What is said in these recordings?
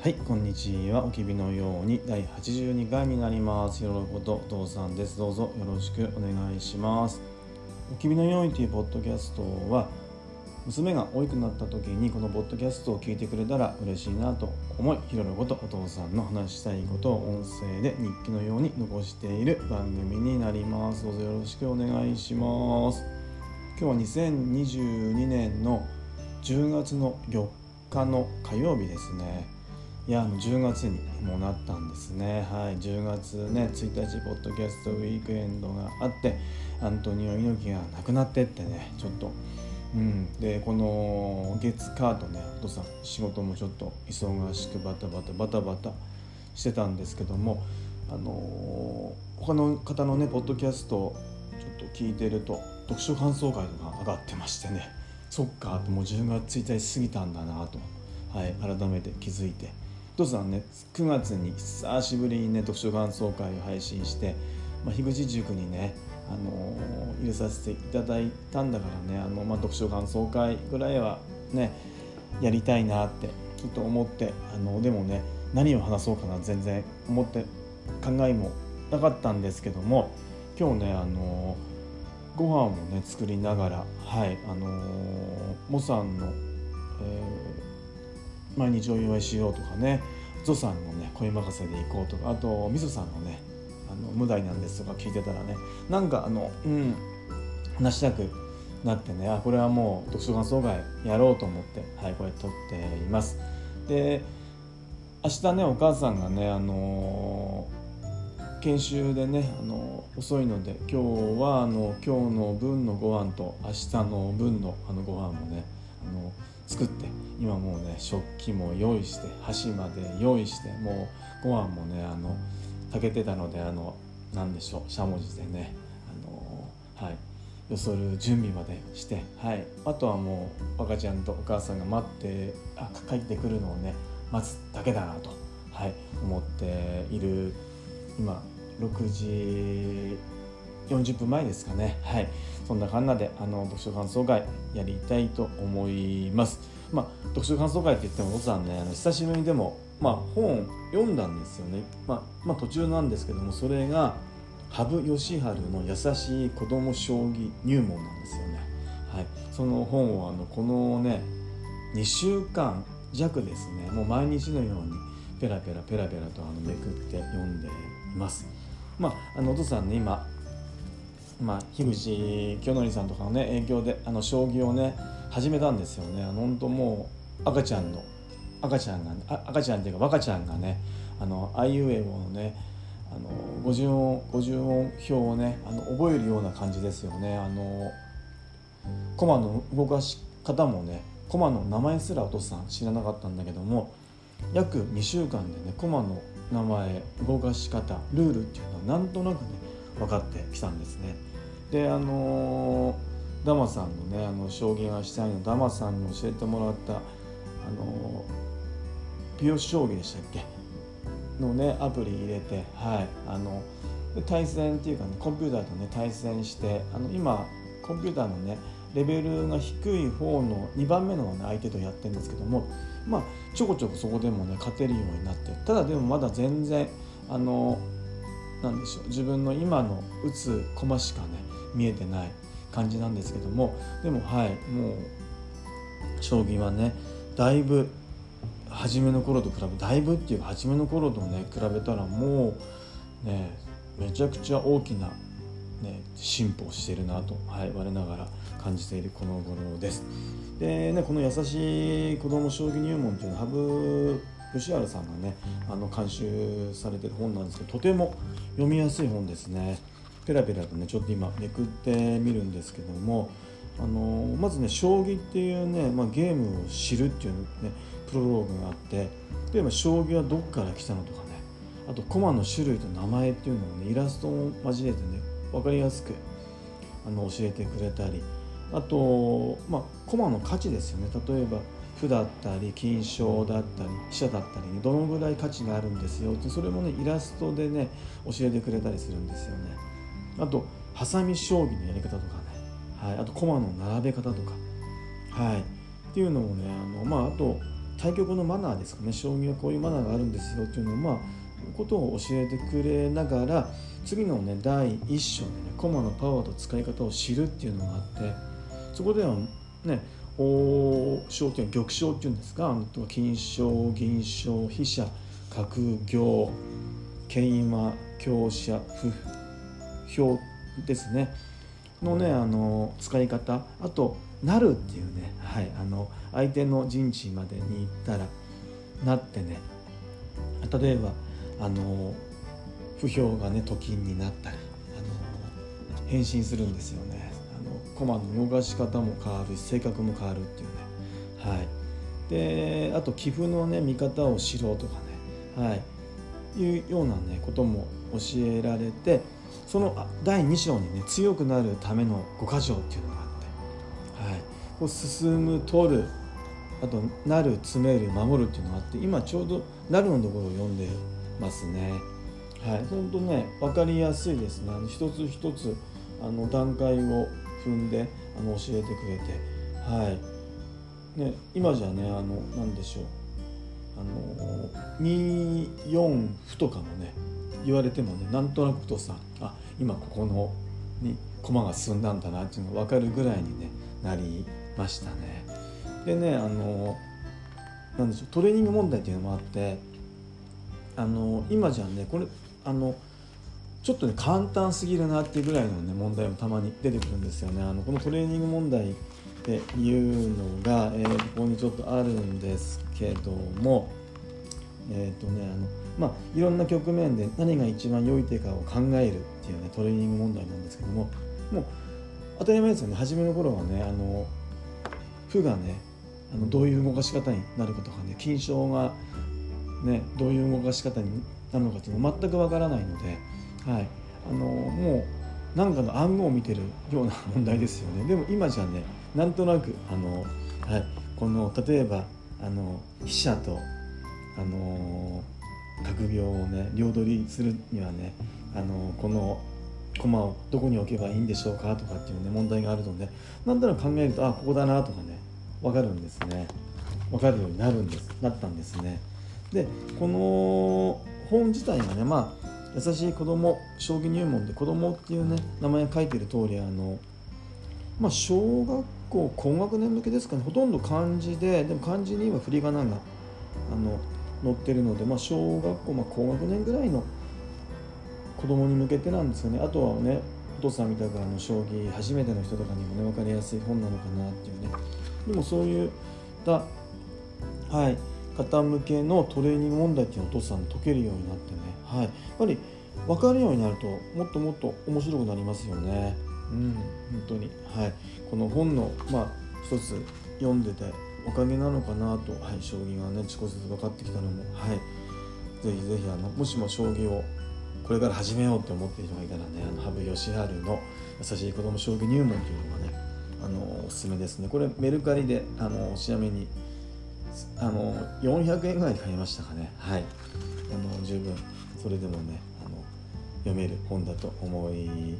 はい、こんにちは。おきびのように第82回になります。よろことお父さんです。どうぞよろしくお願いします。おきびのようにというポッドキャストは娘が大きくなった時にこのポッドキャストを聞いてくれたら嬉しいなと思い、ひろろことお父さんの話したいことを音声で日記のように残している番組になります。どうぞよろしくお願いします。今日は2022年の10月の4日の火曜日ですね。いや、10月にもなったんですね。はい、10月ね、1日、ポッドキャストウィークエンドがあって、アントニオ猪木が亡くなってってね、ちょっと、うん、で、この月カードね、お父さん、仕事もちょっと忙しくバタバタバタバタしてたんですけども、あのー、他の方のね、ポッドキャストちょっと聞いてると、読書感想会とか上がってましてね、そっか、もう10月1日過ぎたんだなと、はい、改めて気づいて。父さんね9月に久しぶりにね読書感想会を配信して、まあ、樋口塾にね、あのー、入れさせていただいたんだからねあの、まあ、読書感想会ぐらいはねやりたいなってちょっと思ってあのでもね何を話そうかな全然思って考えもなかったんですけども今日ねあのー、ご飯をね作りながらはいあのー、さんの、えー毎日お祝いしようとかね。ゾさんのね声任せで行こうとか。あとみそさんのねあの無題なんですとか聞いてたらね。なんかあのうん話したくなってね。あこれはもう読書感想会やろうと思ってはいこれ撮っています。で明日ねお母さんがねあの研修でねあの遅いので今日はあの今日の分のご飯と明日の分のあのご飯もねあの作って今もうね食器も用意して箸まで用意してもうご飯もねあの炊けてたのであの何でしょうしゃもじでねあのはい。よそる準備までしてはい。あとはもう赤ちゃんとお母さんが待ってあ帰ってくるのをね待つだけだなとはい思っている今6時40分前ですかね。はい。そんなかんなであの読書感想会やりたいと思います。まあ読書感想会って言ってもお父さんねあの久しぶりにでもまあ本読んだんですよね。まあ、まあ、途中なんですけどもそれが羽生善治の優しい子供将棋入門なんですよね。はい。その本をあのこのね2週間弱ですねもう毎日のようにペラペラペラペラとあのめくって読んでいます。まああのお父さんね今まあ、樋口清則さんとかのね影響であの将棋をね始めたんですよね。あの本当もう赤ちゃんの赤ちゃんが、ね、赤ちゃんっていうか若ちゃんがねあのあいうえおのねあの五十音五十音表をねあの覚えるような感じですよね。あの駒の動かし方もね駒の名前すらお父さん知らなかったんだけども約2週間でね駒の名前動かし方ルールっていうのはなんとなくね分かってきたんですね。であのダマさんのねあの将棋がしたいのダマさんに教えてもらったあのピオ将棋でしたっけ？のねアプリ入れてはいあの対戦っていうかねコンピューターとね対戦してあの今コンピューターのねレベルが低い方の2番目の、ね、相手とやってるんですけどもまあちょこちょこそこでもね勝てるようになってただでもまだ全然あのなんでしょう自分の今の打つ駒しかね見えてない感じなんですけどもでもはいもう将棋はねだいぶ初めの頃と比べだいぶっていうか初めの頃とね比べたらもうねめちゃくちゃ大きな、ね、進歩をしてるなと、はい、我ながら感じているこの頃です。でねこの「優しい子ども将棋入門」っていうのは羽生善治さんがねあの監修されてる本なんですけどとても読みやすい本ですね。ペラペラとねちょっと今めくってみるんですけどもあのまずね将棋っていうね、まあ、ゲームを知るっていうねプロローグがあってで、まあ、将棋はどこから来たのとかねあと駒の種類と名前っていうのをねイラストを交えてね分かりやすくあの教えてくれたりあとまあ駒の価値ですよね例えば歩だったり金将だったり飛車だったりにどのぐらい価値があるんですよ。ってそれもねイラストでね教えてくれたりするんですよね。あとハサミ将棋のやり方とかね、はい、あと駒の並べ方とか、はい、っていうのをねあの、まあ、あと対局のマナーですかね。将棋はこういうマナーがあるんですよ。っていうのをまあことを教えてくれながら次のね第一章でね駒のパワーと使い方を知るっていうのがあってそこではね王将っていう玉将っていうんですか金将銀将飛車角行桂馬香車歩表ですね。のねあの使い方あとなるっていうね、はい、あの相手の陣地までに行ったらなってね。例えばあの不評がねと金になったりあの変身するんですよねあの駒の動かし方も変わるし性格も変わるっていうね。はい。であと棋譜のね見方を知ろうとかね。はい。いうようなねことも教えられてその第2章にね強くなるための5箇条っていうのがあって、はい、こう進む取るあとなる詰める守るっていうのがあって今ちょうどなるのところを読んでますね。はい、本当ね分かりやすいですね。あの一つ一つあの段階を踏んであの教えてくれて、はい。ね、今じゃねあの何でしょう。あの2四歩とかもね言われてもねなんとなくとさあ今ここのに駒が進んだんだなっていうのが分かるぐらいに、ね、なりましたね。でねあのなんでしょうトレーニング問題っていうのもあってあの今じゃねこれあのちょっとね簡単すぎるなっていうぐらいのね問題もたまに出てくるんですよね。あのこのトレーニング問題っていうのが、えー、ここにちょっとあるんですけどもえっ、ー、とねあのまあいろんな局面で何が一番良い手かを考えるっていうねトレーニング問題なんですけどももう当たり前ですよね初めの頃はねあの負がねあのどういう動かし方になるかとかね金賞がね、どういう動かし方になるのかっていうのは全くわからないので、はい、あのもう何かの暗号を見てるような問題ですよね。でも今じゃねなんとなくあの、はい、この例えばあの飛車とあの角行をね両取りするにはねあのこの駒をどこに置けばいいんでしょうかとかっていうね問題があるのでなんとなく考えるとあここだなとかね分かるんですね。分かるようになるんですなったんですね。でこの本自体がねまあ優しい子供将棋入門で子供っていうね名前が書いてる通りあのまあ小学校高学年向けですかねほとんど漢字ででも漢字には振り仮名があの載ってるので、まあ、小学校、まあ、高学年ぐらいの子供に向けてなんですよね。あとはねお父さんみたくあの将棋初めての人とかにもね分かりやすい本なのかなっていうね。でもそういったはい。方向けのトレーニング問題っていうのをお父さん解けるようになってね、はい、やっぱり分かるようになるともっともっと面白くなりますよね。うん、本当に、はい、この本の、まあ、一つ読んでておかげなのかなと、はい、将棋がね少しずつ分かってきたのも、はい、ぜひぜひあのもしも将棋をこれから始めようって思っている人がいたらねあの羽生善治の「優しい子ども将棋入門」というのがねあのおすすめですね。これメルカリであのおしめにあの400円ぐらいで買いましたかね。はい。あの十分。それでもねあの読める本だと思い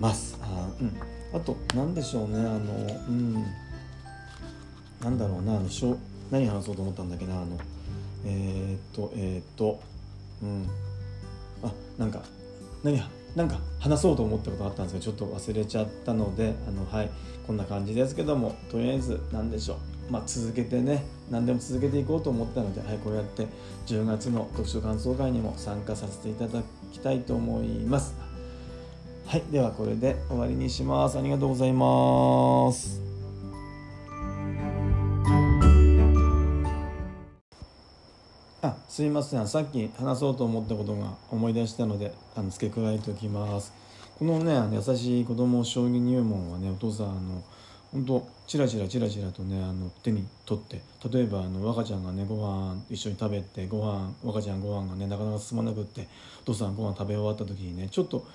ます。あ,、うん、あと何でしょうね。あのうん。なんだろうな。あのしょ何話そうと思ったんだっけな。あのえー、っとえー、っとうん。あなんか何なんか話そうと思ったことがあったんですけどちょっと忘れちゃったのであのはいこんな感じですけどもとりあえず何でしょうまあ、続けてね何でも続けていこうと思ったので、はい、こうやって10月の読書感想会にも参加させていただきたいと思います。はい、ではこれで終わりにします。ありがとうございます。すいません。さっき話そうと思ったことが思い出したのであの付け加えておきます。このね優しい子供将棋入門はねお父さんあの本当チラチラチラチラとねあの手に取って例えばあの若ちゃんがねご飯一緒に食べてご飯若ちゃんご飯がねなかなか進まなくってお父さんご飯食べ終わった時にねちょっと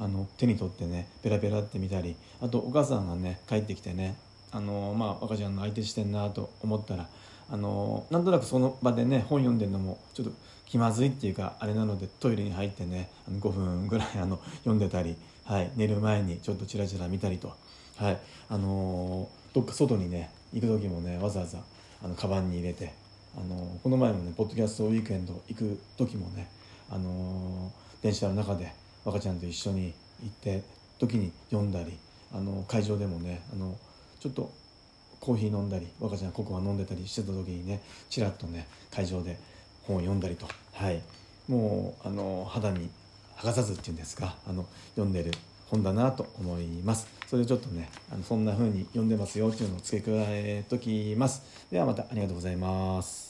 あの手に取ってねペラペラって見たりあとお母さんがね帰ってきてねあのまあ若ちゃんの相手してんなと思ったらあのなんとなくその場でね本読んでるのもちょっと気まずいっていうかあれなのでトイレに入ってねあの5分ぐらいあの読んでたり、はい、寝る前にちょっとチラチラ見たりと。はいあの、どっか外にね行く時もねわざわざあのカバンに入れてあのこの前もねポッドキャストウィークエンド行く時もねあの電車の中で若ちゃんと一緒に行って時に読んだりあの会場でもねあのちょっとコーヒー飲んだり若ちゃんココア飲んでたりしてた時にねちらっとね会場で本を読んだりと。はい。もうあの肌に剥がさずっていうんですかあの読んでる本だなと思います。それでちょっとねあのそんな風に読んでますよっていうのを付け加えときます。ではまたありがとうございます。